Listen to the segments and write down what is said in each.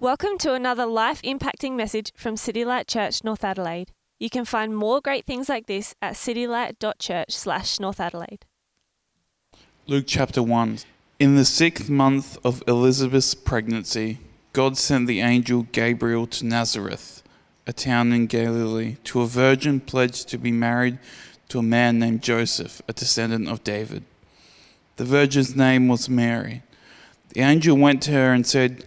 Welcome to another life impacting message from City Light Church North Adelaide. You can find more great things like this at citylight.church slash North Adelaide. Luke chapter 1. In the sixth month of Elizabeth's pregnancy, God sent the angel Gabriel to Nazareth, a town in Galilee, to a virgin pledged to be married to a man named Joseph, a descendant of David. The virgin's name was Mary. The angel went to her and said,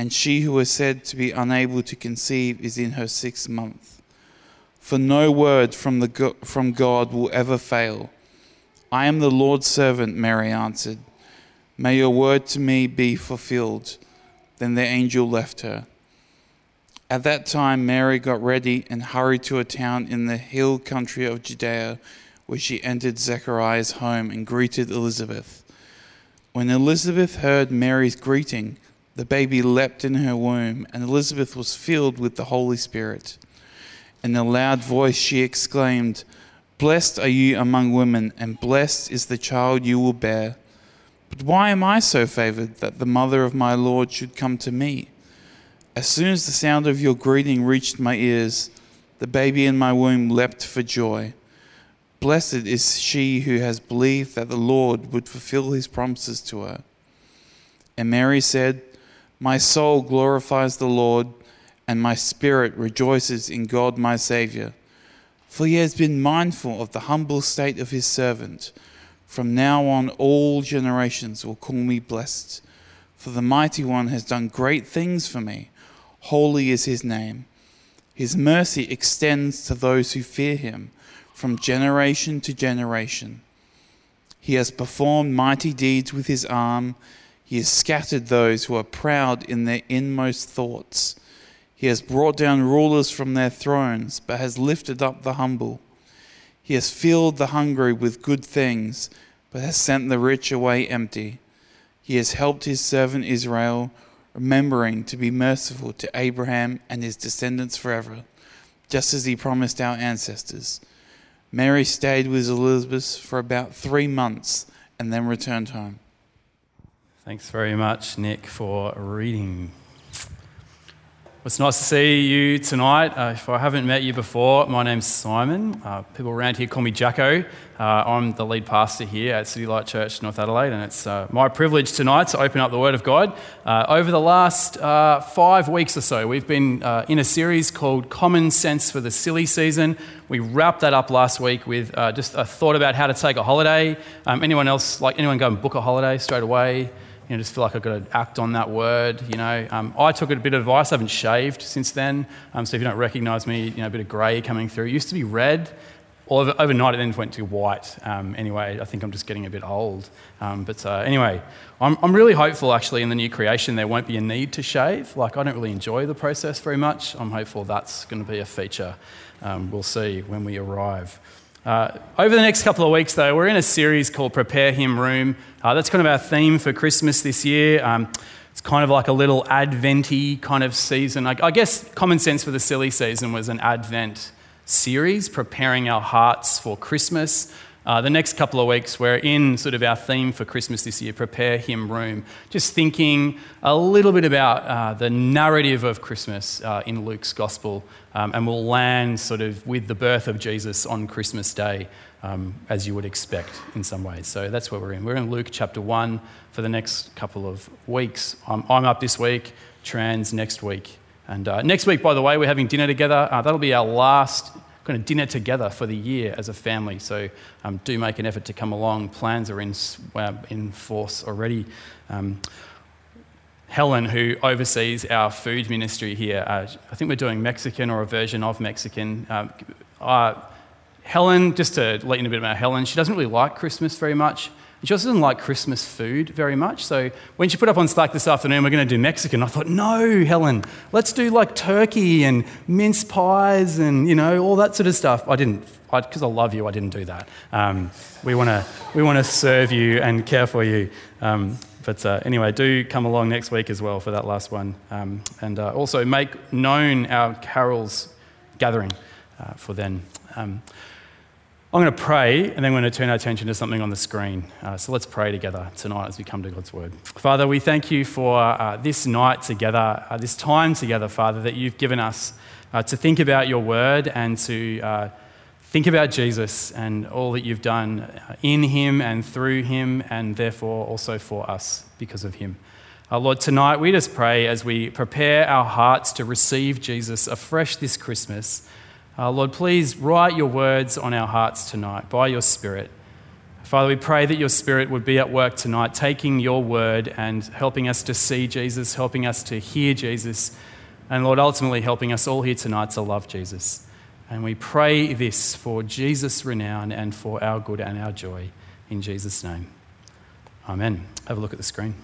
and she who was said to be unable to conceive is in her sixth month. For no word from, the, from God will ever fail. I am the Lord's servant, Mary answered. May your word to me be fulfilled. Then the angel left her. At that time, Mary got ready and hurried to a town in the hill country of Judea, where she entered Zechariah's home and greeted Elizabeth. When Elizabeth heard Mary's greeting, the baby leapt in her womb, and Elizabeth was filled with the Holy Spirit. In a loud voice she exclaimed, Blessed are you among women, and blessed is the child you will bear. But why am I so favored that the mother of my Lord should come to me? As soon as the sound of your greeting reached my ears, the baby in my womb leapt for joy. Blessed is she who has believed that the Lord would fulfill his promises to her. And Mary said, my soul glorifies the Lord, and my spirit rejoices in God my Saviour. For he has been mindful of the humble state of his servant. From now on, all generations will call me blessed. For the Mighty One has done great things for me. Holy is his name. His mercy extends to those who fear him from generation to generation. He has performed mighty deeds with his arm. He has scattered those who are proud in their inmost thoughts. He has brought down rulers from their thrones, but has lifted up the humble. He has filled the hungry with good things, but has sent the rich away empty. He has helped his servant Israel, remembering to be merciful to Abraham and his descendants forever, just as he promised our ancestors. Mary stayed with Elizabeth for about three months and then returned home. Thanks very much, Nick, for reading. It's nice to see you tonight. Uh, if I haven't met you before, my name's Simon. Uh, people around here call me Jacko. Uh, I'm the lead pastor here at City Light Church, North Adelaide, and it's uh, my privilege tonight to open up the Word of God. Uh, over the last uh, five weeks or so, we've been in a series called Common Sense for the Silly Season. We wrapped that up last week with just a thought about how to take a holiday. Um, anyone else, like anyone go and book a holiday straight away? You know, just feel like I've got to act on that word. You know, um, I took a bit of advice. I haven't shaved since then, um, so if you don't recognise me, you know, a bit of grey coming through. It used to be red. Over, overnight, it then went to white. Um, anyway, I think I'm just getting a bit old. Um, but uh, anyway, I'm, I'm really hopeful actually in the new creation there won't be a need to shave. Like, I don't really enjoy the process very much. I'm hopeful that's going to be a feature. Um, we'll see when we arrive. Uh, over the next couple of weeks, though, we're in a series called Prepare Him Room. Uh, that's kind of our theme for Christmas this year. Um, it's kind of like a little Adventy kind of season. I, I guess Common Sense for the Silly Season was an Advent series, preparing our hearts for Christmas. Uh, the next couple of weeks, we're in sort of our theme for Christmas this year, Prepare Him Room. Just thinking a little bit about uh, the narrative of Christmas uh, in Luke's Gospel, um, and we'll land sort of with the birth of Jesus on Christmas Day, um, as you would expect in some ways. So that's where we're in. We're in Luke chapter 1 for the next couple of weeks. I'm, I'm up this week, trans next week. And uh, next week, by the way, we're having dinner together. Uh, that'll be our last kind of dinner together for the year as a family. So um, do make an effort to come along. Plans are in, uh, in force already. Um, Helen, who oversees our food ministry here, uh, I think we're doing Mexican or a version of Mexican. Um, uh, Helen, just to let you know a bit about Helen, she doesn't really like Christmas very much. She also doesn't like Christmas food very much. So when she put up on Slack this afternoon, we're going to do Mexican, I thought, no, Helen, let's do like turkey and mince pies and, you know, all that sort of stuff. I didn't, because I, I, love you, I didn't do that. Um, we want to we wanna serve you and care for you. Um, but uh, anyway, do come along next week as well for that last one. Um, and uh, also make known our carols gathering uh, for then. I'm going to pray and then we're going to turn our attention to something on the screen. Uh, so let's pray together tonight as we come to God's Word. Father, we thank you for uh, this night together, uh, this time together, Father, that you've given us to think about your Word and to think about Jesus and all that you've done uh, in him and through him, and therefore also for us because of him. Uh, Lord, tonight we just pray as we prepare our hearts to receive Jesus afresh this Christmas. Uh, Lord, please write your words on our hearts tonight by your Spirit. Father, we pray that your Spirit would be at work tonight, taking your word and helping us to see Jesus, helping us to hear Jesus, and Lord, ultimately helping us all here tonight to love Jesus. And we pray this for Jesus' renown and for our good and our joy. In Jesus' name. Amen. Have a look at the screen.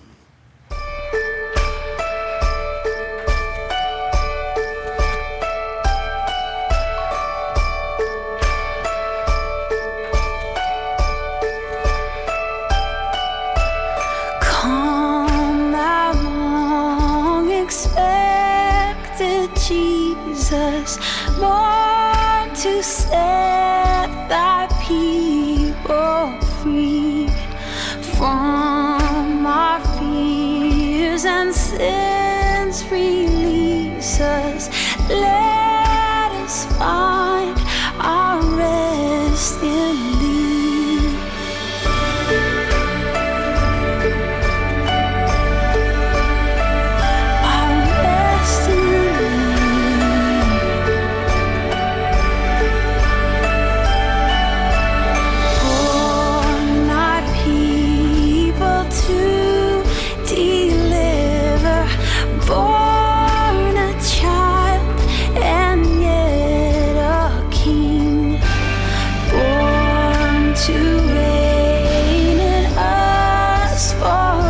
Oh.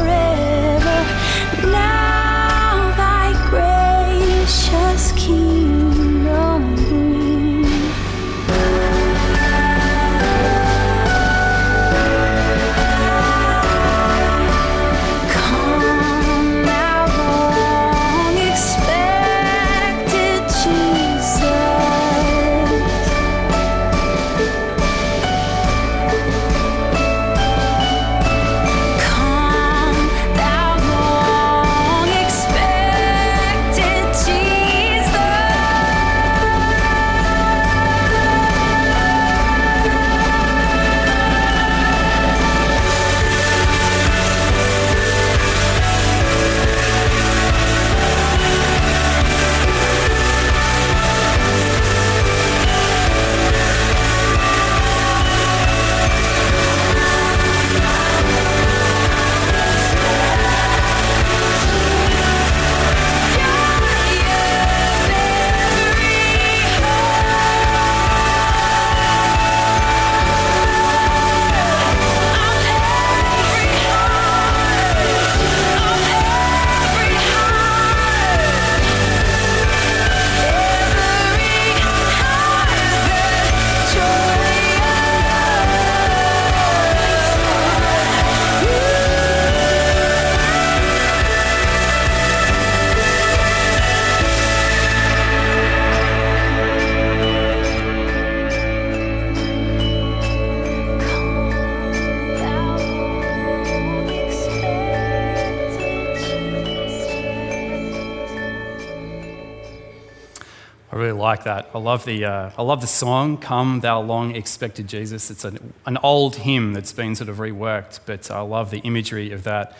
Like that. I love the, uh, I love the song, Come Thou Long Expected Jesus. It's an, an old hymn that's been sort of reworked, but I love the imagery of that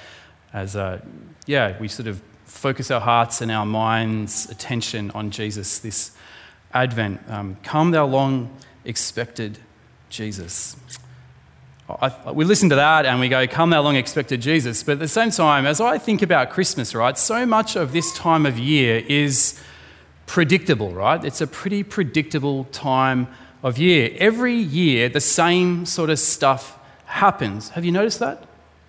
as, uh, yeah, we sort of focus our hearts and our minds' attention on Jesus this Advent. Um, come, thou long expected Jesus. I, we listen to that and we go, Come, thou long expected Jesus. But at the same time, as I think about Christmas, right, so much of this time of year is predictable, right? It's a pretty predictable time of year. Every year, the same sort of stuff happens. Have you noticed that?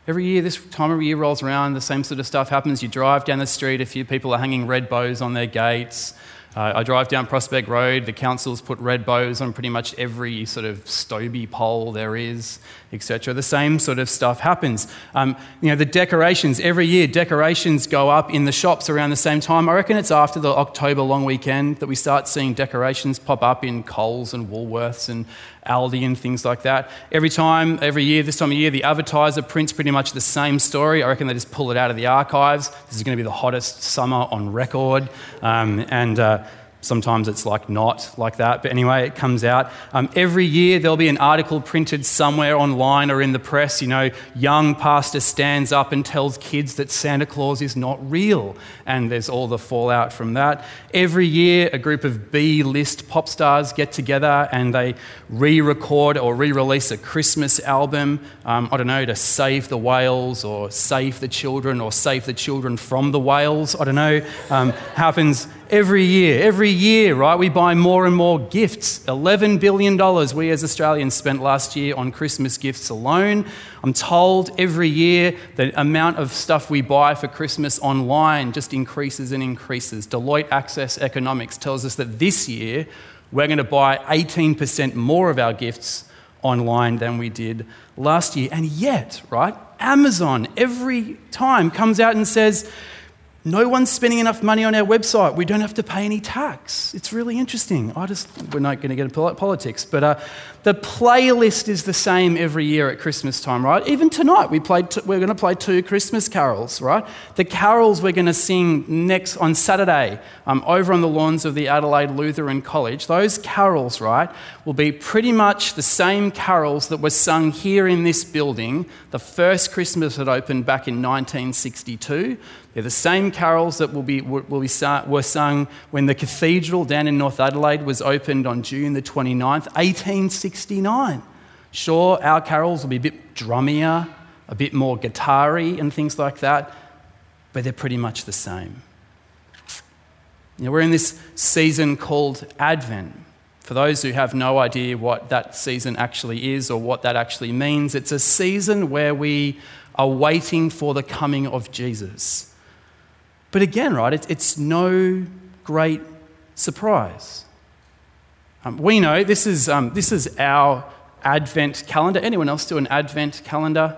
Every year, this time of year rolls around, the same sort of stuff happens. You drive down the street, a few people are hanging red bows on their gates. Uh, I drive down Prospect Road. The council's put red bows on pretty much every sort of Stobie pole there is, etc. The same sort of stuff happens. Um, you know, the decorations every year. Decorations go up in the shops around the same time. I reckon it's after the October long weekend that we start seeing decorations pop up in Coles and Woolworths and Aldi and things like that. Every time, every year, this time of year, the advertiser prints pretty much the same story. I reckon they just pull it out of the archives. This is going to be the hottest summer on record. Um, and uh, Sometimes it's like not like that, but anyway, it comes out. Um, every year there'll be an article printed somewhere online or in the press. You know, young pastor stands up and tells kids that Santa Claus is not real, and there's all the fallout from that. Every year, a group of B list pop stars get together and they re record or re release a Christmas album. Um, I don't know, to save the whales or save the children or save the children from the whales. I don't know. Um, happens every year. Every year, right, we buy more and more gifts. $11 billion we as Australians spent last year on Christmas gifts alone. I'm told every year the amount of stuff we buy for Christmas online just increases and increases. Deloitte Access Economics tells us that this year we're going to buy 18% more of our gifts online than we did last year. And yet, right, Amazon every time comes out and says, no one's spending enough money on our website. We don't have to pay any tax. It's really interesting. I just, we're not going to get into politics, but uh, the playlist is the same every year at Christmas time, right? Even tonight, we played t- we're going to play two Christmas carols, right? The carols we're going to sing next on Saturday um, over on the lawns of the Adelaide Lutheran College, those carols, right, will be pretty much the same carols that were sung here in this building the first Christmas that opened back in 1962. They're the same carols that will be, will be, were sung when the cathedral down in North Adelaide was opened on June the 29th, 1869. Sure, our carols will be a bit drummier, a bit more guitar and things like that, but they're pretty much the same. We're in this season called Advent. For those who have no idea what that season actually is or what that actually means, it's a season where we are waiting for the coming of Jesus. But again, right, it's, it's no great surprise. Um, we know this is, um, this is our Advent calendar. Anyone else do an Advent calendar?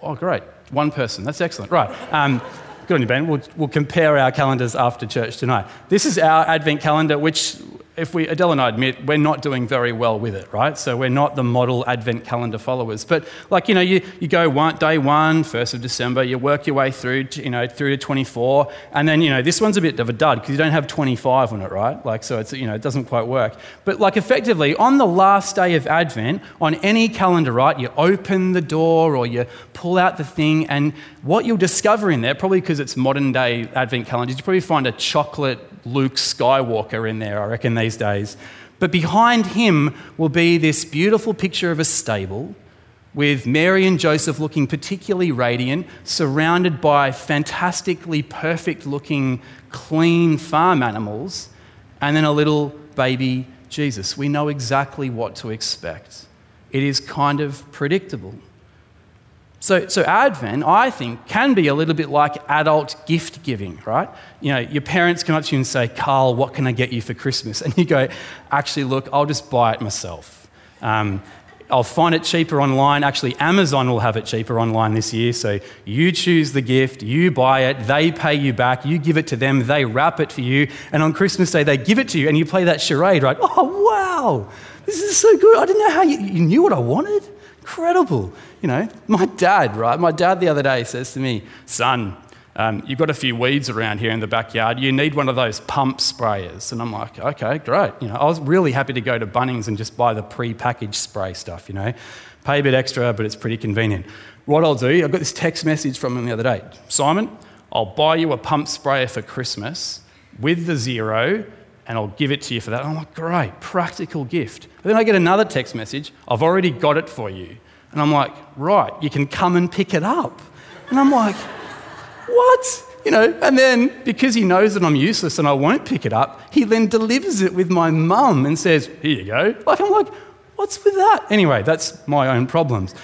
Oh, great. One person. That's excellent. Right. Um, good on you, Ben. We'll, we'll compare our calendars after church tonight. This is our Advent calendar, which if we, Adele and I admit, we're not doing very well with it, right? So we're not the model Advent calendar followers. But like, you know, you, you go one, day one, 1st of December, you work your way through, to, you know, through to 24. And then, you know, this one's a bit of a dud because you don't have 25 on it, right? Like, so it's, you know, it doesn't quite work. But like effectively, on the last day of Advent, on any calendar, right, you open the door or you pull out the thing and what you'll discover in there, probably because it's modern day Advent calendars, you probably find a chocolate Luke Skywalker in there, I reckon, these days. But behind him will be this beautiful picture of a stable with Mary and Joseph looking particularly radiant, surrounded by fantastically perfect looking, clean farm animals, and then a little baby Jesus. We know exactly what to expect. It is kind of predictable. So, so Advent, I think, can be a little bit like adult gift giving, right? You know, your parents come up to you and say, Carl, what can I get you for Christmas? And you go, actually, look, I'll just buy it myself. Um, I'll find it cheaper online. Actually, Amazon will have it cheaper online this year. So you choose the gift, you buy it, they pay you back, you give it to them, they wrap it for you, and on Christmas Day, they give it to you, and you play that charade, right? Oh, wow, this is so good. I didn't know how you, you knew what I wanted. Incredible. You know, my dad, right? My dad the other day says to me, son, um, you've got a few weeds around here in the backyard. You need one of those pump sprayers. And I'm like, okay, great. You know, I was really happy to go to Bunnings and just buy the pre-packaged spray stuff, you know. Pay a bit extra, but it's pretty convenient. What I'll do, I got this text message from him the other day. Simon, I'll buy you a pump sprayer for Christmas with the zero and I'll give it to you for that. I'm like, great, practical gift. But then I get another text message, I've already got it for you. And I'm like, right, you can come and pick it up. And I'm like, what? You know, and then because he knows that I'm useless and I won't pick it up, he then delivers it with my mum and says, here you go. Like, I'm like, what's with that? Anyway, that's my own problems.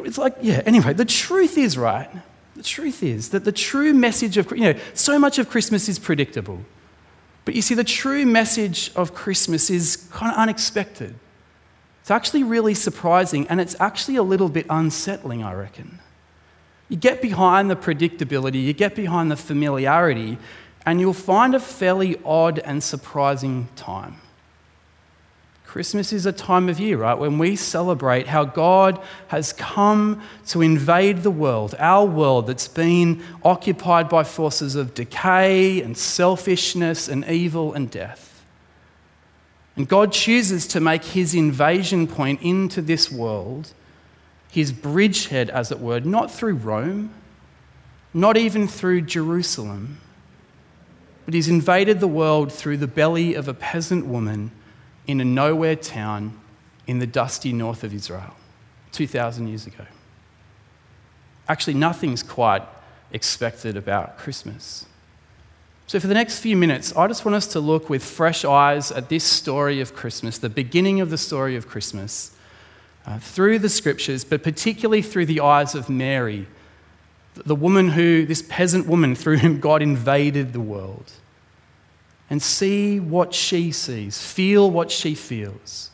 It's like, yeah, anyway, the truth is, right? The truth is that the true message of, you know, so much of Christmas is predictable. But you see, the true message of Christmas is kind of unexpected. It's actually really surprising, and it's actually a little bit unsettling, I reckon. You get behind the predictability, you get behind the familiarity, and you'll find a fairly odd and surprising time. Christmas is a time of year, right, when we celebrate how God has come to invade the world, our world that's been occupied by forces of decay and selfishness and evil and death. And God chooses to make his invasion point into this world, his bridgehead, as it were, not through Rome, not even through Jerusalem, but he's invaded the world through the belly of a peasant woman in a nowhere town in the dusty north of Israel 2,000 years ago. Actually, nothing's quite expected about Christmas. So, for the next few minutes, I just want us to look with fresh eyes at this story of Christmas, the beginning of the story of Christmas, uh, through the scriptures, but particularly through the eyes of Mary, the woman who, this peasant woman through whom God invaded the world and see what she sees, feel what she feels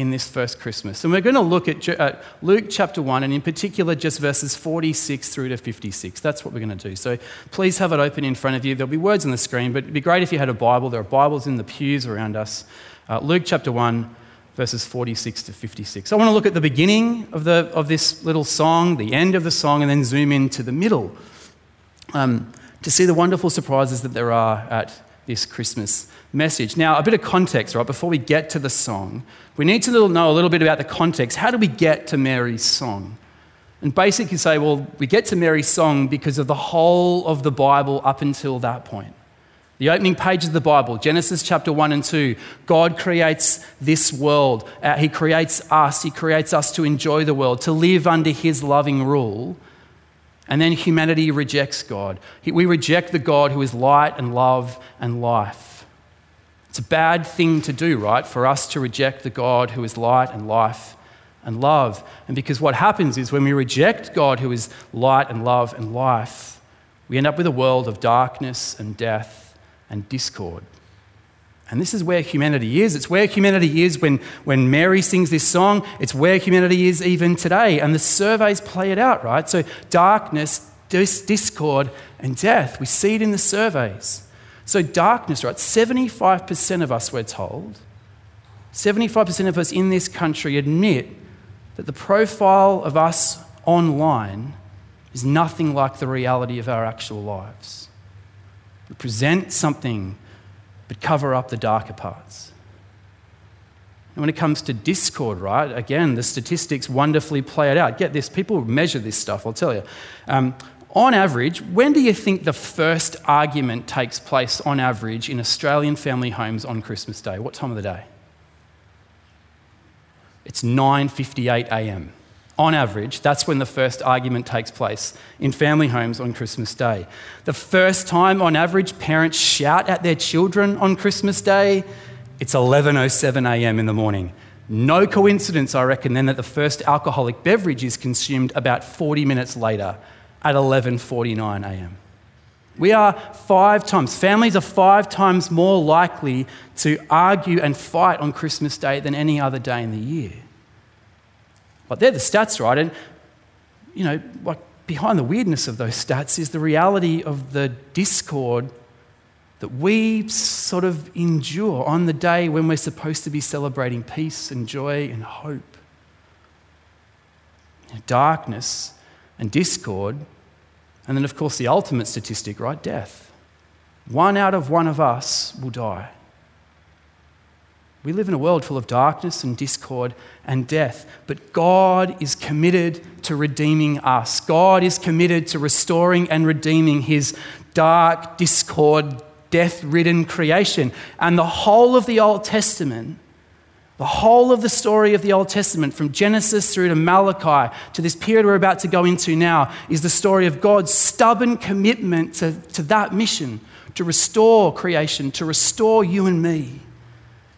in this first Christmas. And we're going to look at Luke chapter 1, and in particular, just verses 46 through to 56. That's what we're going to do. So please have it open in front of you. There'll be words on the screen, but it'd be great if you had a Bible. There are Bibles in the pews around us. Uh, Luke chapter 1, verses 46 to 56. I want to look at the beginning of, the, of this little song, the end of the song, and then zoom into the middle um, to see the wonderful surprises that there are at this Christmas message. Now, a bit of context, right? Before we get to the song, we need to know a little bit about the context. How do we get to Mary's song? And basically say, well, we get to Mary's song because of the whole of the Bible up until that point. The opening pages of the Bible, Genesis chapter 1 and 2, God creates this world. Uh, he creates us. He creates us to enjoy the world, to live under His loving rule. And then humanity rejects God. We reject the God who is light and love and life. A bad thing to do, right? For us to reject the God who is light and life and love. And because what happens is when we reject God who is light and love and life, we end up with a world of darkness and death and discord. And this is where humanity is. It's where humanity is when, when Mary sings this song. It's where humanity is even today. And the surveys play it out, right? So, darkness, dis- discord, and death. We see it in the surveys. So, darkness, right? 75% of us, we're told, 75% of us in this country admit that the profile of us online is nothing like the reality of our actual lives. We present something but cover up the darker parts. And when it comes to discord, right, again, the statistics wonderfully play it out. Get this, people measure this stuff, I'll tell you. Um, on average, when do you think the first argument takes place on average in Australian family homes on Christmas Day? What time of the day? It's 9:58 a.m. On average, that's when the first argument takes place in family homes on Christmas Day. The first time, on average, parents shout at their children on Christmas Day, it's 11:07 a.m. in the morning. No coincidence, I reckon, then that the first alcoholic beverage is consumed about 40 minutes later at 11:49 a.m. We are five times, families are five times more likely to argue and fight on Christmas Day than any other day in the year. But they're the stats, right? And, you know, like behind the weirdness of those stats is the reality of the discord that we sort of endure on the day when we're supposed to be celebrating peace and joy and hope. Darkness and discord, and then, of course, the ultimate statistic, right? Death. One out of one of us will die. We live in a world full of darkness and discord and death, but God is committed to redeeming us. God is committed to restoring and redeeming his dark, discord, death ridden creation. And the whole of the Old Testament, the whole of the story of the Old Testament, from Genesis through to Malachi to this period we're about to go into now, is the story of God's stubborn commitment to, to that mission to restore creation, to restore you and me.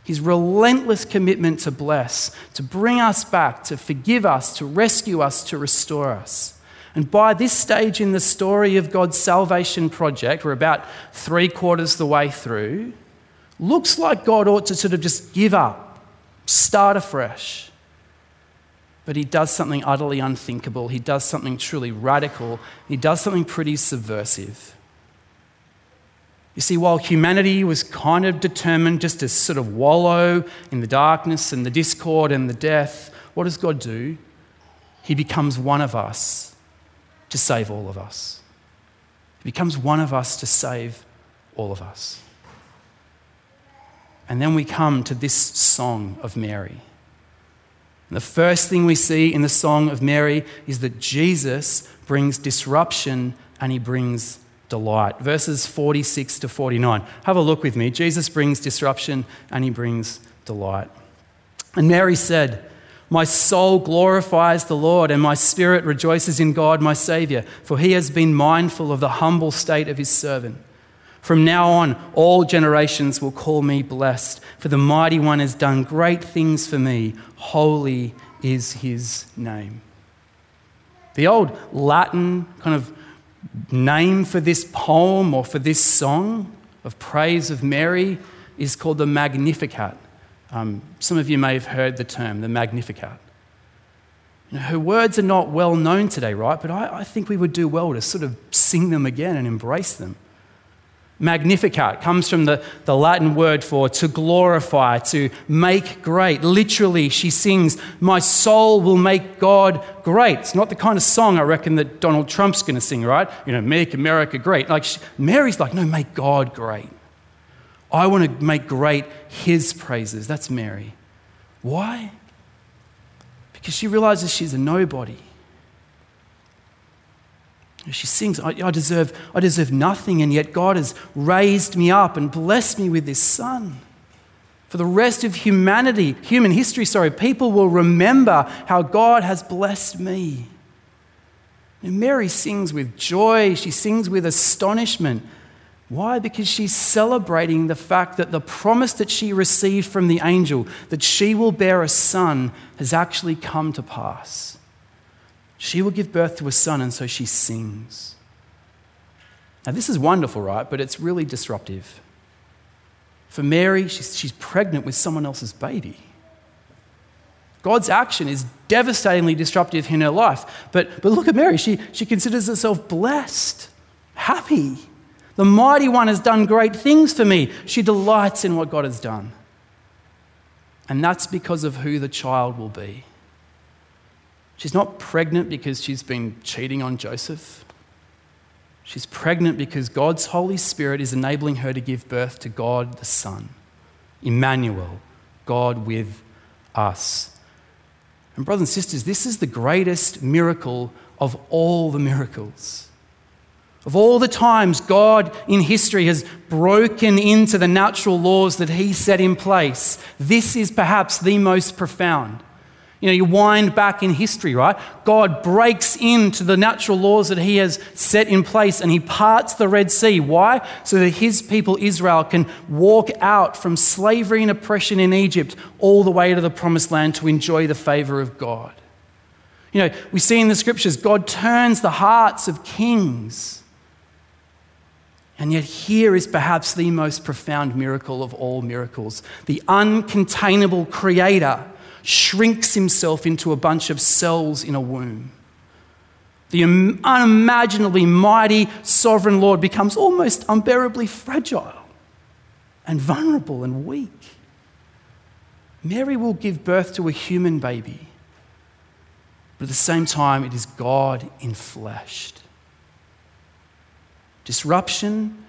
His relentless commitment to bless, to bring us back, to forgive us, to rescue us, to restore us. And by this stage in the story of God's salvation project, we're about three quarters the way through, looks like God ought to sort of just give up, start afresh. But he does something utterly unthinkable. He does something truly radical. He does something pretty subversive. You see, while humanity was kind of determined just to sort of wallow in the darkness and the discord and the death, what does God do? He becomes one of us to save all of us. He becomes one of us to save all of us. And then we come to this song of Mary. And the first thing we see in the song of Mary is that Jesus brings disruption and he brings delight. Verses 46 to 49. Have a look with me. Jesus brings disruption and he brings delight. And Mary said, My soul glorifies the Lord, and my spirit rejoices in God, my Saviour, for he has been mindful of the humble state of his servant. From now on, all generations will call me blessed, for the mighty one has done great things for me. Holy is his name. The old Latin kind of name for this poem or for this song of praise of Mary is called the Magnificat. Um, some of you may have heard the term, the Magnificat. Know, her words are not well known today, right? But I, I think we would do well to sort of sing them again and embrace them. Magnificat comes from the, the Latin word for to glorify, to make great. Literally, she sings, My soul will make God great. It's not the kind of song I reckon that Donald Trump's going to sing, right? You know, make America great. Like, she, Mary's like, No, make God great. I want to make great his praises. That's Mary. Why? Because she realizes she's a nobody. She sings, I, I, deserve, I deserve nothing, and yet God has raised me up and blessed me with this son. For the rest of humanity, human history, sorry, people will remember how God has blessed me. And Mary sings with joy, she sings with astonishment. Why? Because she's celebrating the fact that the promise that she received from the angel, that she will bear a son, has actually come to pass. She will give birth to a son, and so she sings. Now, this is wonderful, right? But it's really disruptive. For Mary, she's, she's pregnant with someone else's baby. God's action is devastatingly disruptive in her life. But, but look at Mary. She, she considers herself blessed, happy. The mighty one has done great things for me. She delights in what God has done. And that's because of who the child will be. She's not pregnant because she's been cheating on Joseph. She's pregnant because God's Holy Spirit is enabling her to give birth to God the Son, Emmanuel, God with us. And, brothers and sisters, this is the greatest miracle of all the miracles. Of all the times God in history has broken into the natural laws that He set in place, this is perhaps the most profound. You know, you wind back in history, right? God breaks into the natural laws that He has set in place and He parts the Red Sea. Why? So that His people, Israel, can walk out from slavery and oppression in Egypt all the way to the promised land to enjoy the favor of God. You know, we see in the scriptures, God turns the hearts of kings. And yet, here is perhaps the most profound miracle of all miracles the uncontainable creator shrinks himself into a bunch of cells in a womb. The unimaginably mighty sovereign Lord becomes almost unbearably fragile and vulnerable and weak. Mary will give birth to a human baby, but at the same time, it is God infleshed. Disruption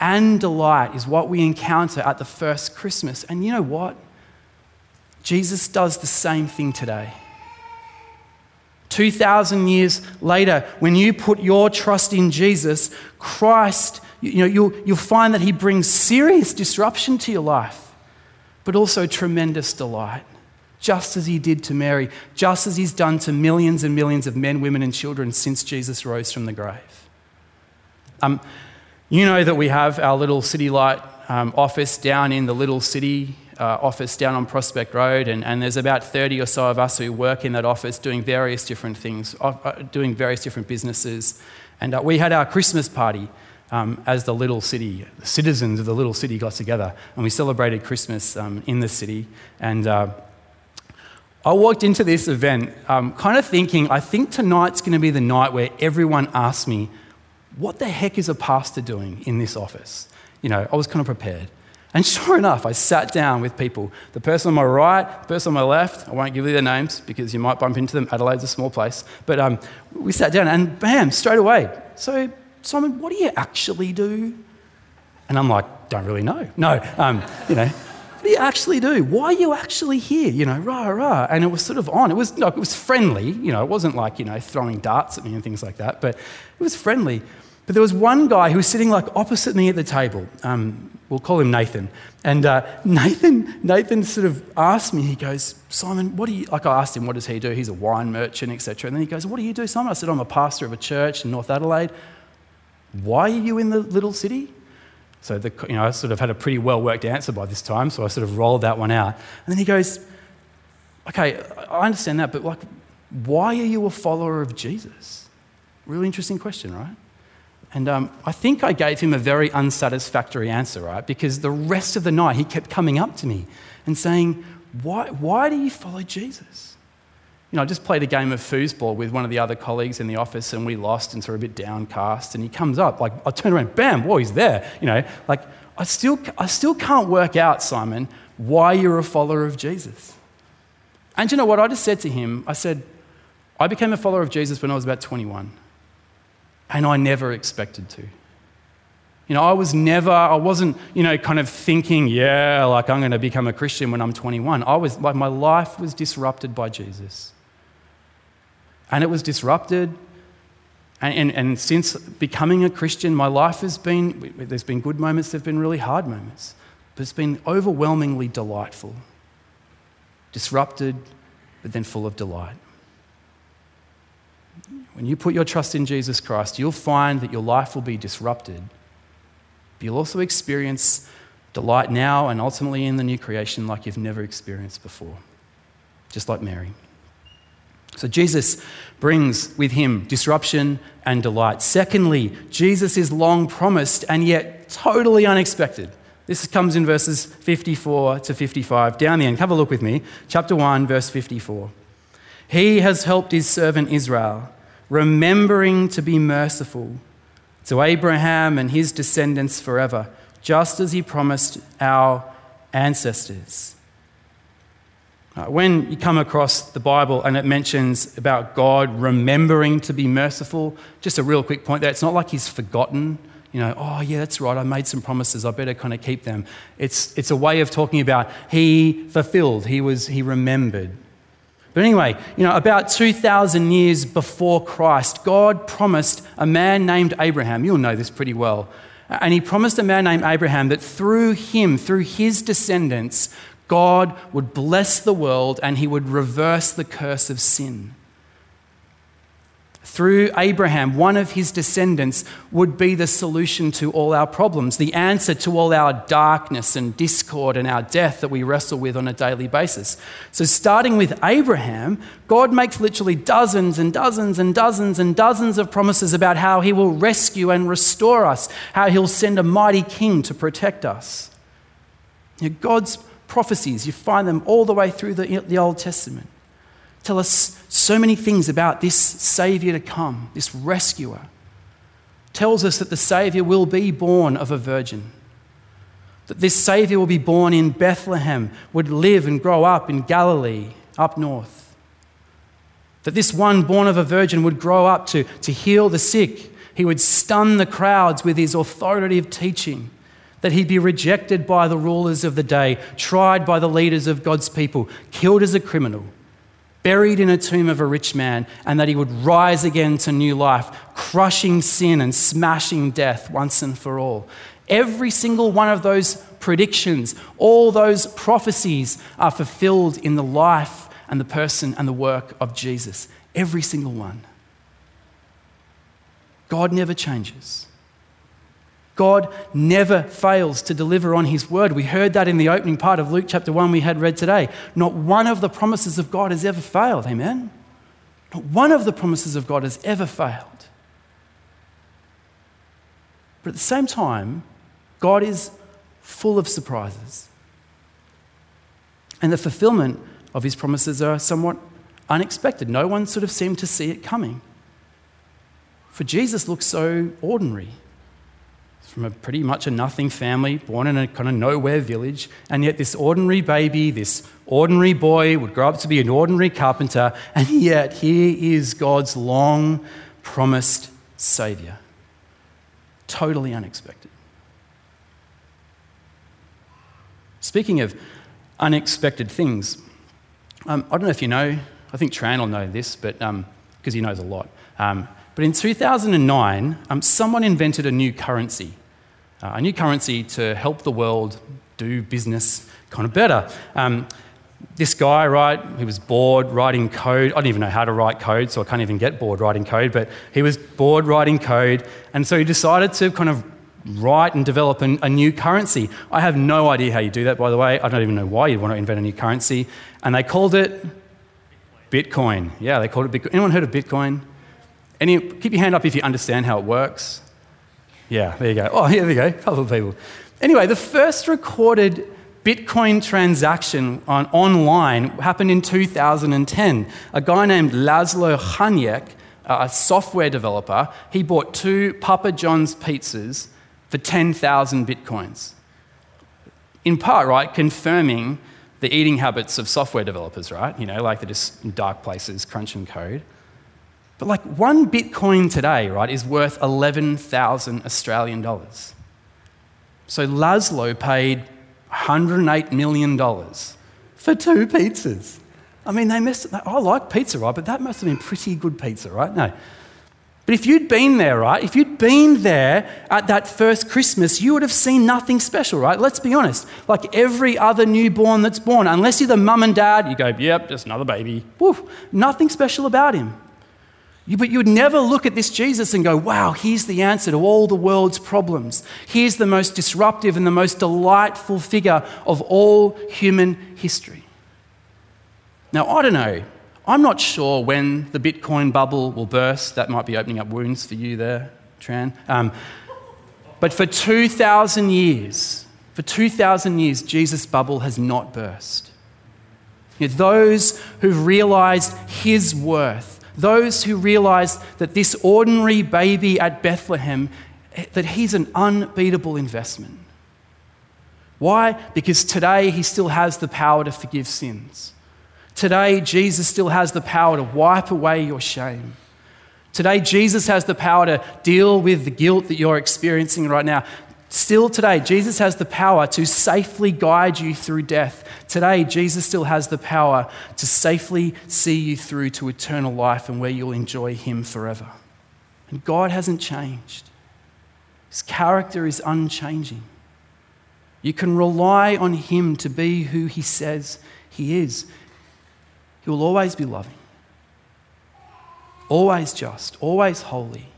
and delight is what we encounter at the first Christmas. And you know what? Jesus does the same thing today. 2,000 years later, when you put your trust in Jesus, Christ, you know, you'll, you'll find that He brings serious disruption to your life, but also tremendous delight, just as He did to Mary, just as He's done to millions and millions of men, women, and children since Jesus rose from the grave. Um, you know that we have our little City Light um, office down in the little city uh, office down on Prospect Road, and, and there's about 30 or so of us who work in that office doing various different things, uh, doing various different businesses. And uh, we had our Christmas party um, as the little city, the citizens of the little city got together, and we celebrated Christmas um, in the city. And uh, I walked into this event um, kind of thinking, I think tonight's going to be the night where everyone asks me, what the heck is a pastor doing in this office? You know, I was kind of prepared. And sure enough, I sat down with people. The person on my right, the person on my left, I won't give you their names because you might bump into them. Adelaide's a small place. But um, we sat down and bam, straight away. So, Simon, what do you actually do? And I'm like, don't really know. No, um, you know, what do you actually do? Why are you actually here? You know, rah, rah. And it was sort of on. It was, like, it was friendly. You know, it wasn't like, you know, throwing darts at me and things like that. But it was friendly. But there was one guy who was sitting like opposite me at the table. Um, we'll call him Nathan. And uh, Nathan, Nathan sort of asked me, he goes, Simon, what do you, like I asked him, what does he do? He's a wine merchant, etc. And then he goes, what do you do, Simon? I said, I'm a pastor of a church in North Adelaide. Why are you in the little city? So the, you know, I sort of had a pretty well worked answer by this time, so I sort of rolled that one out. And then he goes, okay, I understand that, but like, why are you a follower of Jesus? Really interesting question, right? And um, I think I gave him a very unsatisfactory answer, right? Because the rest of the night he kept coming up to me and saying, Why, why do you follow Jesus? You know, I just played a game of foosball with one of the other colleagues in the office and we lost and so we're a bit downcast. And he comes up, like, I turn around, bam, whoa, he's there. You know, like, I still, I still can't work out, Simon, why you're a follower of Jesus. And you know what? I just said to him, I said, I became a follower of Jesus when I was about 21 and I never expected to. You know, I was never, I wasn't, you know, kind of thinking, yeah, like I'm going to become a Christian when I'm 21. I was, like, my life was disrupted by Jesus. And it was disrupted. And, and, and since becoming a Christian, my life has been, there's been good moments, there have been really hard moments, but it's been overwhelmingly delightful. Disrupted, but then full of delight. When you put your trust in Jesus Christ, you'll find that your life will be disrupted. But you'll also experience delight now and ultimately in the new creation like you've never experienced before, just like Mary. So Jesus brings with him disruption and delight. Secondly, Jesus is long promised and yet totally unexpected. This comes in verses 54 to 55. Down the end, have a look with me. Chapter 1, verse 54. He has helped his servant Israel remembering to be merciful to Abraham and his descendants forever, just as he promised our ancestors. Uh, when you come across the Bible and it mentions about God remembering to be merciful, just a real quick point there, it's not like he's forgotten. You know, oh, yeah, that's right, I made some promises, I better kind of keep them. It's, it's a way of talking about he fulfilled, he, was, he remembered. But anyway, you know, about 2,000 years before Christ, God promised a man named Abraham, you'll know this pretty well, and he promised a man named Abraham that through him, through his descendants, God would bless the world and he would reverse the curse of sin through Abraham, one of his descendants, would be the solution to all our problems, the answer to all our darkness and discord and our death that we wrestle with on a daily basis. So, starting with Abraham, God makes literally dozens and dozens and dozens and dozens of promises about how he will rescue and restore us, how he'll send a mighty king to protect us. God's prophecies, you find them all the way through the Old Testament tell us so many things about this Savior to come, this rescuer. Tells us that the Savior will be born of a virgin, that this Savior will be born in Bethlehem, would live and grow up in Galilee, up north. That this one born of a virgin would grow up to, to heal the sick, he would stun the crowds with his authoritative teaching that he'd be rejected by the rulers of the day, tried by the leaders of God's people, killed as a criminal, buried in a tomb of a rich man, and that he would rise again to new life, crushing sin and smashing death once and for all. Every single one of those predictions, all those prophecies are fulfilled in the life and the person and the work of Jesus. Every single one. God never changes. God never fails to deliver on his word. We heard that in the opening part of Luke chapter 1 we had read today. Not one of the promises of God has ever failed. Amen? Not one of the promises of God has ever failed. But at the same time, God is full of surprises. And the fulfillment of his promises are somewhat unexpected. No one sort of seemed to see it coming. For Jesus looks so ordinary from a pretty much a nothing family, born in a kind of nowhere village, and yet this ordinary baby, this ordinary boy would grow up to be an ordinary carpenter, and yet here is God's long promised Savior. Totally unexpected. Speaking of unexpected things, um, I don't know if you know, I think Tran will know this, but because um, he knows a lot. Um, but in 2009, um, someone invented a new currency a new currency to help the world do business kind of better. Um, this guy, right, he was bored writing code. I don't even know how to write code, so I can't even get bored writing code, but he was bored writing code, and so he decided to kind of write and develop a, a new currency. I have no idea how you do that, by the way. I don't even know why you'd want to invent a new currency. And they called it Bitcoin. Yeah, they called it Bitcoin. Anyone heard of Bitcoin? Any, keep your hand up if you understand how it works. Yeah, there you go. Oh, here we go. A couple of people. Anyway, the first recorded Bitcoin transaction on, online happened in 2010. A guy named Laszlo Hanyecz, a software developer, he bought two Papa John's pizzas for 10,000 Bitcoins. In part, right, confirming the eating habits of software developers, right? You know, like they're just in dark places crunching code. But like one Bitcoin today, right, is worth 11,000 Australian dollars. So Laszlo paid $108 million for two pizzas. I mean, they messed up. I like pizza, right? But that must have been pretty good pizza, right? No. But if you'd been there, right? If you'd been there at that first Christmas, you would have seen nothing special, right? Let's be honest. Like every other newborn that's born, unless you're the mum and dad, you go, yep, just another baby. Woof. Nothing special about him. But you would never look at this Jesus and go, wow, here's the answer to all the world's problems. Here's the most disruptive and the most delightful figure of all human history. Now, I don't know. I'm not sure when the Bitcoin bubble will burst. That might be opening up wounds for you there, Tran. Um, but for 2,000 years, for 2,000 years, Jesus' bubble has not burst. You know, those who've realized his worth, those who realize that this ordinary baby at Bethlehem, that he's an unbeatable investment. Why? Because today he still has the power to forgive sins. Today, Jesus still has the power to wipe away your shame. Today, Jesus has the power to deal with the guilt that you're experiencing right now. Still today, Jesus has the power to safely guide you through death. Today, Jesus still has the power to safely see you through to eternal life and where you'll enjoy Him forever. And God hasn't changed, His character is unchanging. You can rely on Him to be who He says He is. He will always be loving, always just, always holy,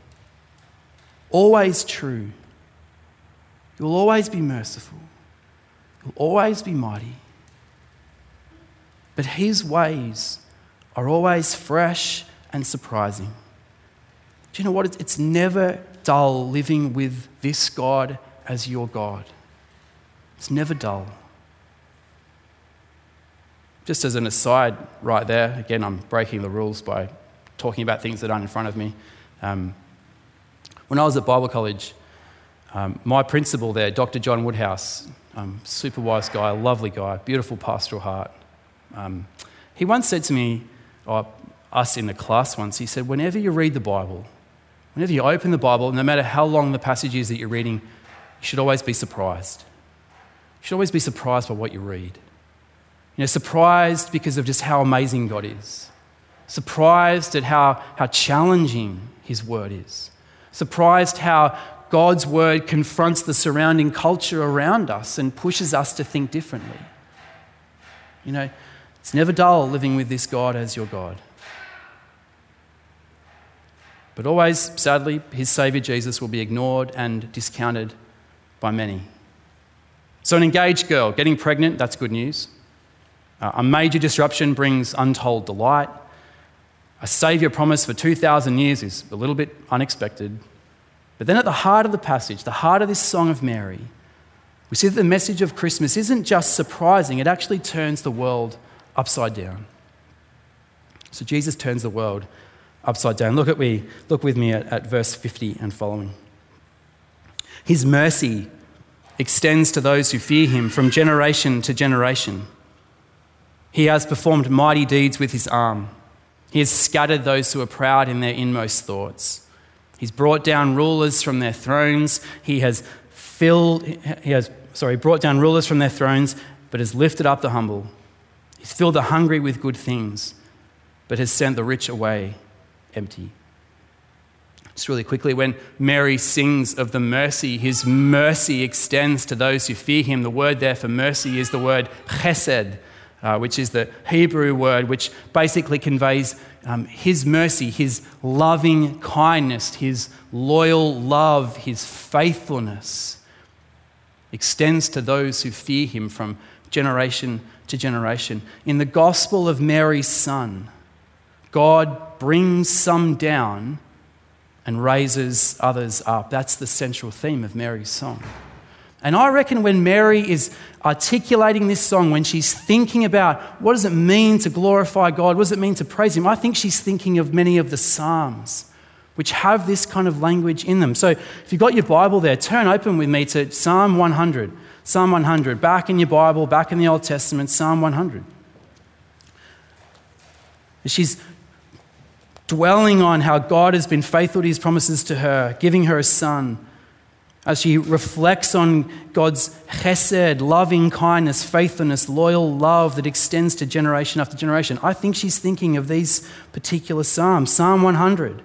always true You'll always be merciful. You'll always be mighty. But His ways are always fresh and surprising. Do you know what? It's never dull living with this God as your God. It's never dull. Just as an aside, right there, again, I'm breaking the rules by talking about things that aren't in front of me. Um, when I was at Bible college, um, my principal there, Dr. John Woodhouse, um, super wise guy, lovely guy, beautiful pastoral heart. Um, he once said to me, or us in the class once, he said, whenever you read the Bible, whenever you open the Bible, no matter how long the passage is that you're reading, you you should always be surprised. You should always be surprised by what you read. You know, surprised because of just how amazing God is. Surprised at how, how challenging His word is. Surprised how God's word confronts the surrounding culture around us and pushes us to think differently. You know, it's never dull living with this God as your God. But always, sadly, his Savior Jesus will be ignored and discounted by many. So, an engaged girl getting pregnant, that's good news. Uh, a major disruption brings untold delight. A Saviour promise for 2,000 years is a little bit unexpected. But then, at the heart of the passage, the heart of this Song of Mary, we see that the message of Christmas isn't just surprising, it actually turns the world upside down. So, Jesus turns the world upside down. Look, at me, look with me at, at verse 50 and following. His mercy extends to those who fear him from generation to generation. He has performed mighty deeds with his arm. He has scattered those who are proud in their inmost thoughts. He's brought down rulers from their thrones. He has filled, he has, sorry, brought down rulers from their thrones, but has lifted up the humble. He's filled the hungry with good things, but has sent the rich away empty. Just really quickly, when Mary sings of the mercy, his mercy extends to those who fear him. The word there for mercy is the word chesed, uh, which is the Hebrew word which basically conveys um, his mercy, his loving kindness, his loyal love, his faithfulness extends to those who fear him from generation to generation. In the gospel of Mary's son, God brings some down and raises others up. That's the central theme of Mary's song. And I reckon when Mary is articulating this song, when she's thinking about what does it mean to glorify God, what does it mean to praise Him, I think she's thinking of many of the Psalms, which have this kind of language in them. So if you've got your Bible there, turn open with me to Psalm 100. Psalm 100, back in your Bible, back in the Old Testament, Psalm 100. She's dwelling on how God has been faithful to his promises to her, giving her a son. As she reflects on God's chesed, loving kindness, faithfulness, loyal love that extends to generation after generation, I think she's thinking of these particular Psalms. Psalm 100,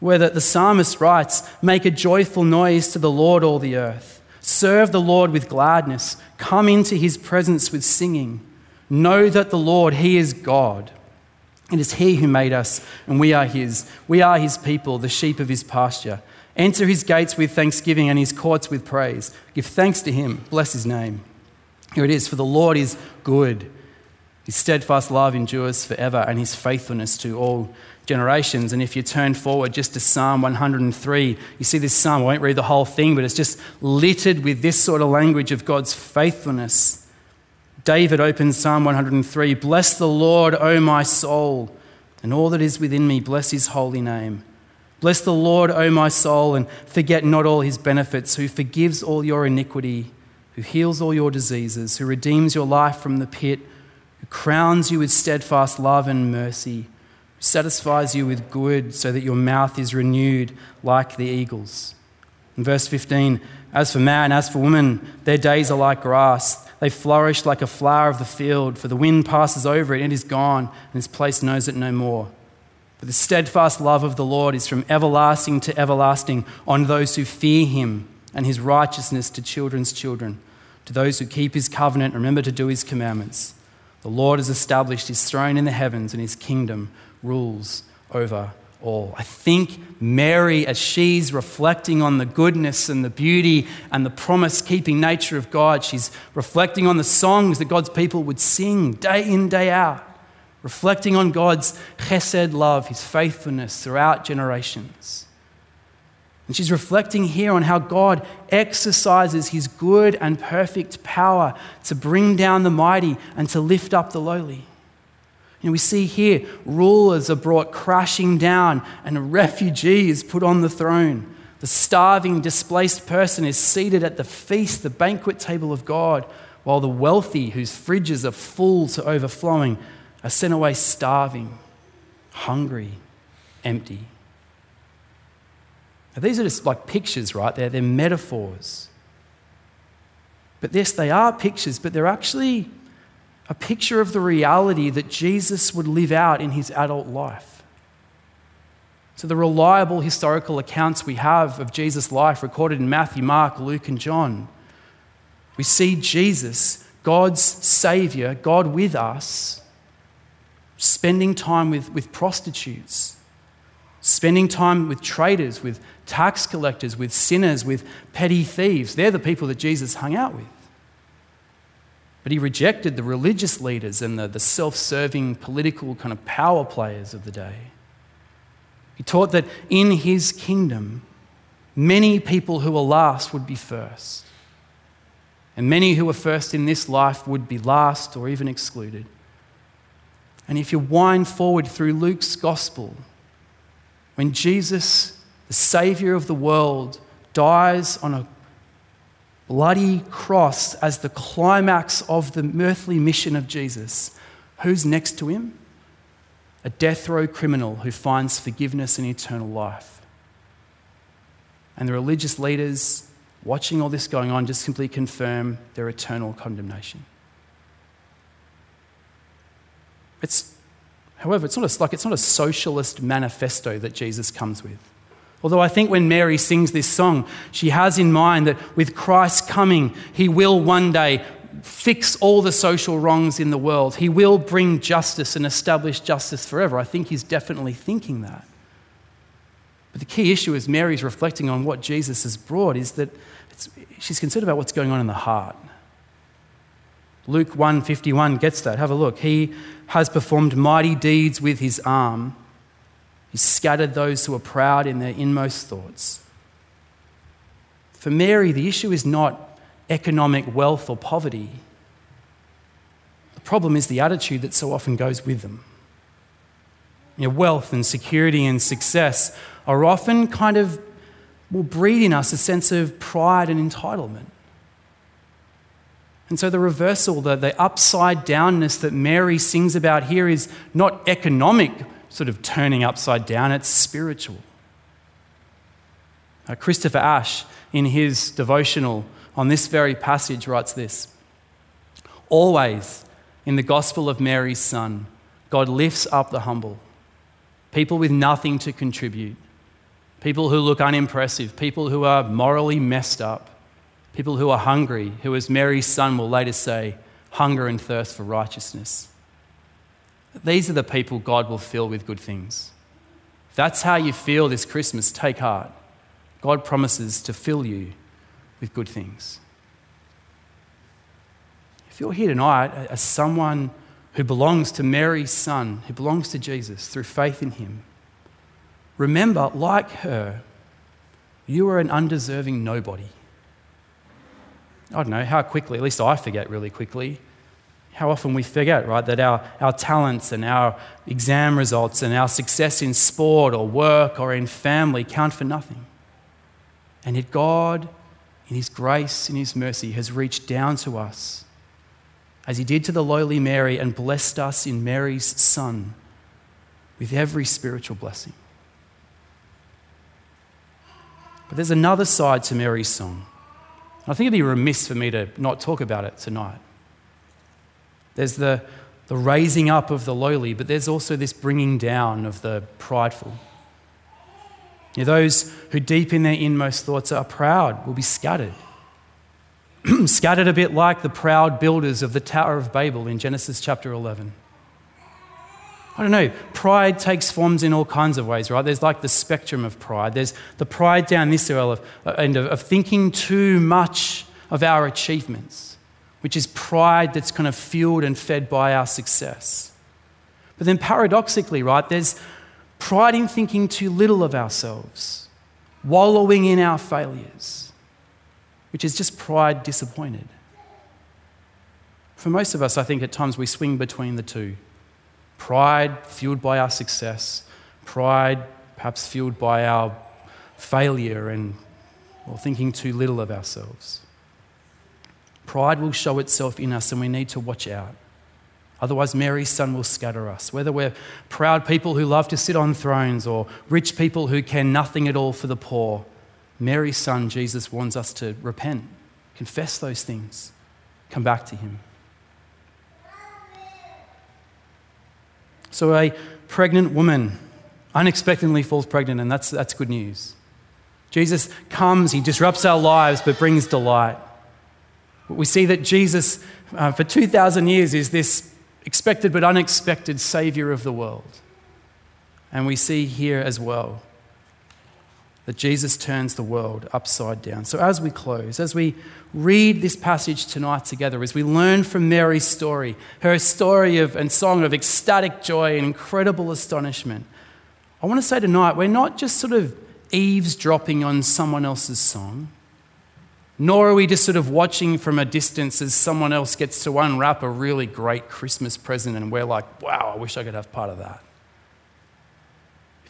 where the, the psalmist writes, Make a joyful noise to the Lord, all the earth. Serve the Lord with gladness. Come into his presence with singing. Know that the Lord, he is God. It is He who made us, and we are His. We are His people, the sheep of His pasture. Enter His gates with thanksgiving and His courts with praise. Give thanks to Him. Bless His name. Here it is For the Lord is good. His steadfast love endures forever, and His faithfulness to all generations. And if you turn forward just to Psalm 103, you see this psalm. I won't read the whole thing, but it's just littered with this sort of language of God's faithfulness David opens Psalm 103 Bless the Lord, O my soul, and all that is within me, bless his holy name. Bless the Lord, O my soul, and forget not all his benefits, who forgives all your iniquity, who heals all your diseases, who redeems your life from the pit, who crowns you with steadfast love and mercy, who satisfies you with good so that your mouth is renewed like the eagles. In verse 15, as for man, as for woman, their days are like grass. They flourish like a flower of the field, for the wind passes over it and it is gone, and its place knows it no more. But the steadfast love of the Lord is from everlasting to everlasting on those who fear him, and his righteousness to children's children, to those who keep his covenant and remember to do his commandments. The Lord has established his throne in the heavens, and his kingdom rules over all. I think Mary, as she's reflecting on the goodness and the beauty and the promise keeping nature of God, she's reflecting on the songs that God's people would sing day in, day out, reflecting on God's chesed love, his faithfulness throughout generations. And she's reflecting here on how God exercises his good and perfect power to bring down the mighty and to lift up the lowly. And we see here rulers are brought crashing down and a refugee is put on the throne. The starving, displaced person is seated at the feast, the banquet table of God, while the wealthy, whose fridges are full to overflowing, are sent away starving, hungry, empty. Now, these are just like pictures, right? They're, they're metaphors. But yes, they are pictures, but they're actually a picture of the reality that Jesus would live out in his adult life. So, the reliable historical accounts we have of Jesus' life recorded in Matthew, Mark, Luke, and John, we see Jesus, God's Savior, God with us, spending time with, with prostitutes, spending time with traders, with tax collectors, with sinners, with petty thieves. They're the people that Jesus hung out with. But he rejected the religious leaders and the, the self serving political kind of power players of the day. He taught that in his kingdom, many people who are last would be first. And many who are first in this life would be last or even excluded. And if you wind forward through Luke's gospel, when Jesus, the Savior of the world, dies on a bloody cross as the climax of the earthly mission of Jesus, who's next to him? A death row criminal who finds forgiveness and eternal life. And the religious leaders watching all this going on just simply confirm their eternal condemnation. It's, however, it's not a, like it's not a socialist manifesto that Jesus comes with. Although I think when Mary sings this song, she has in mind that with Christ coming, he will one day fix all the social wrongs in the world. He will bring justice and establish justice forever. I think he's definitely thinking that. But the key issue as Mary's reflecting on what Jesus has brought is that she's concerned about what's going on in the heart. Luke 151 gets that. Have a look. He has performed mighty deeds with his arm. He scattered those who are proud in their inmost thoughts. For Mary, the issue is not economic wealth or poverty. The problem is the attitude that so often goes with them. You know, wealth and security and success are often kind of will breed in us a sense of pride and entitlement. And so the reversal, the, the upside downness that Mary sings about here is not economic sort of turning upside down, it's spiritual. Uh, Christopher Ash, in his devotional on this very passage, writes this Always in the gospel of Mary's Son, God lifts up the humble, people with nothing to contribute, people who look unimpressive, people who are morally messed up, people who are hungry, who, as Mary's Son will later say, hunger and thirst for righteousness. These are the people God will fill with good things. If that's how you feel this Christmas, take heart. God promises to fill you with good things. If you're here tonight as someone who belongs to Mary's son, who belongs to Jesus through faith in him, remember, like her, you are an undeserving nobody. I don't know how quickly, at least I forget really quickly, how often we forget, right, that our, our talents and our exam results and our success in sport or work or in family count for nothing. And yet, God, in His grace and His mercy, has reached down to us as He did to the lowly Mary and blessed us in Mary's Son with every spiritual blessing. But there's another side to Mary's song. I think it'd be remiss for me to not talk about it tonight. There's the, the raising up of the lowly, but there's also this bringing down of the prideful. You know, those who deep in their inmost thoughts are proud will be scattered. scattered a bit like the proud builders of the Tower of Babel in Genesis chapter 11. I don't know, pride takes forms in all kinds of ways, right? There's like the spectrum of pride. There's the pride down this end of, of thinking too much of our achievements which is pride that's kind of fueled and fed by our success. But then paradoxically, right, there's pride in thinking too little of ourselves, wallowing in our failures, which is just pride disappointed. For most of us, I think at times we swing between the two pride fueled by our success, pride perhaps fueled by our failure and or thinking too little of ourselves. Pride will show itself in us, and we need to watch out. Otherwise, Mary's son will scatter us. Whether we're proud people who love to sit on thrones or rich people who care nothing at all for the poor, Mary's son, Jesus, warns us to repent, confess those things, come back to him. So, a pregnant woman unexpectedly falls pregnant, and that's, that's good news. Jesus comes, he disrupts our lives, but brings delight. We see that Jesus, uh, for 2,000 years, is this expected but unexpected Savior of the world. And we see here as well that Jesus turns the world upside down. So, as we close, as we read this passage tonight together, as we learn from Mary's story, her story of, and song of ecstatic joy and incredible astonishment, I want to say tonight we're not just sort of eavesdropping on someone else's song, nor are we just sort of watching from a distance as someone else gets to unwrap a really great Christmas present and we're like, wow, I wish I could have part of that.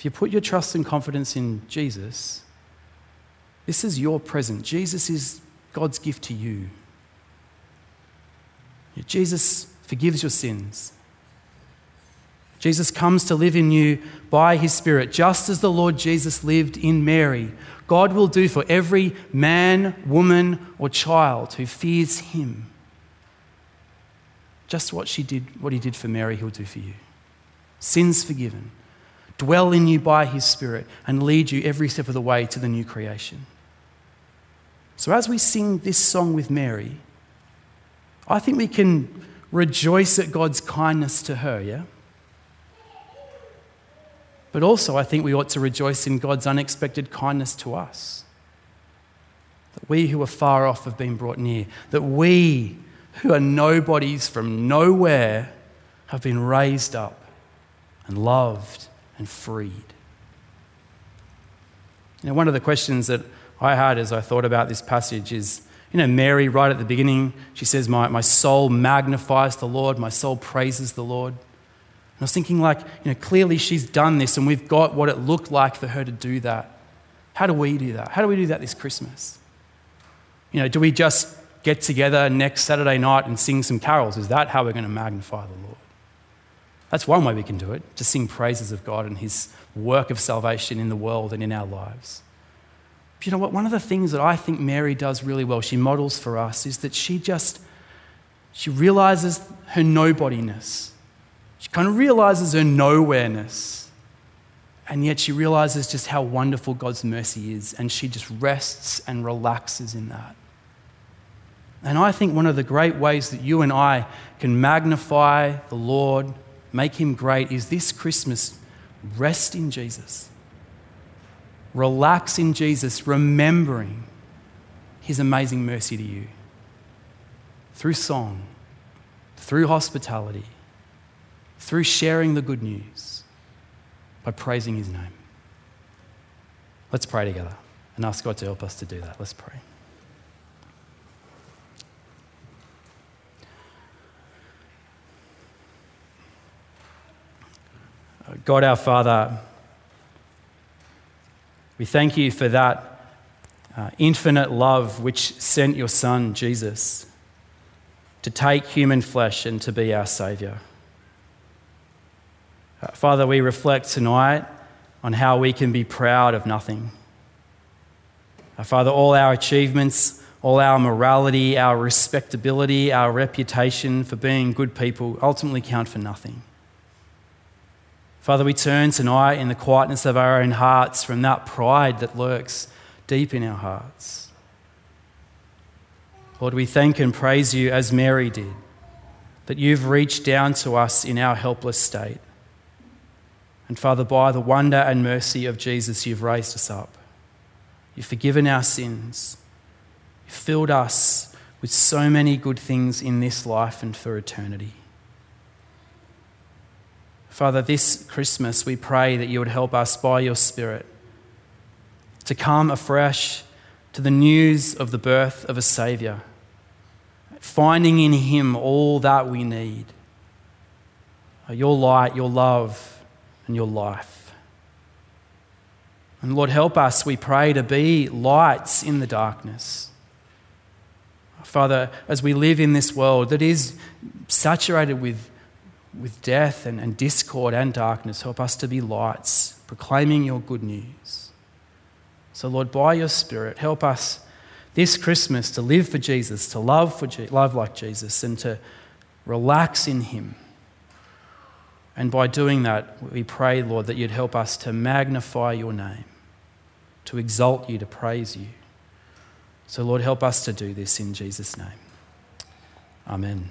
If you put your trust and confidence in Jesus, this is your present. Jesus is God's gift to you. Jesus forgives your sins. Jesus comes to live in you by his Spirit, just as the Lord Jesus lived in Mary. God will do for every man, woman, or child who fears him. Just what, she did, what he did for Mary, he'll do for you. Sins forgiven dwell in you by his Spirit, and lead you every step of the way to the new creation. So, as we sing this song with Mary, I think we can rejoice at God's kindness to her, yeah? But also, I think we ought to rejoice in God's unexpected kindness to us. That we who are far off have been brought near. That we who are nobodies from nowhere have been raised up and loved and freed. Now, one of the questions that I had as I thought about this passage is you know, Mary, right at the beginning, she says, My, my soul magnifies the Lord, my soul praises the Lord. And I was thinking, like, you know, clearly she's done this and we've got what it looked like for her to do that. How do we do that? How do we do that this Christmas? You know, do we just get together next Saturday night and sing some carols? Is that how we're going to magnify the Lord? That's one way we can do it, to sing praises of God and His work of salvation in the world and in our lives. But you know what? One of the things that I think Mary does really well, she models for us, is that she just she realizes her nobodiness. She kind of realizes her nowhereness. And yet she realizes just how wonderful God's mercy is, and she just rests and relaxes in that. And I think one of the great ways that you and I can magnify the Lord make him great is this Christmas rest in Jesus. Relax in Jesus, remembering his amazing mercy to you through song, through hospitality, through sharing the good news, by praising his name. Let's pray together and ask God to help us to do that. Let's pray. God our Father, we thank you for that uh, infinite love which sent your Son, Jesus, to take human flesh and to be our Saviour. Uh, Father, we reflect tonight on how we can be proud of nothing. Uh, Father, all our achievements, all our morality, our respectability, our reputation for being good people ultimately count for nothing. Father, we turn tonight in the quietness of our own hearts from that pride that lurks deep in our hearts. Lord, we thank and praise you as Mary did, that you've reached down to us in our helpless state. And Father, by the wonder and mercy of Jesus, you've raised us up. You've forgiven our sins. You've filled us with so many good things in this life and for eternity. Father, this Christmas we pray that you would help us by your Spirit to come afresh to the news of the birth of a Saviour, finding in Him all that we need uh, your light, your love, and your life. And Lord, help us, we pray, to be lights in the darkness. Father, as we live in this world that is saturated with with death and, and discord and darkness. Help us to be lights, proclaiming your good news. So, Lord, by your Spirit, help us this Christmas to live for Jesus, to love, for Je- love like Jesus, and to relax in Him. And by doing that, we pray, Lord, that you'd help us to magnify your name, to exalt you, to praise you. So, Lord, help us to do this in Jesus' name. Amen.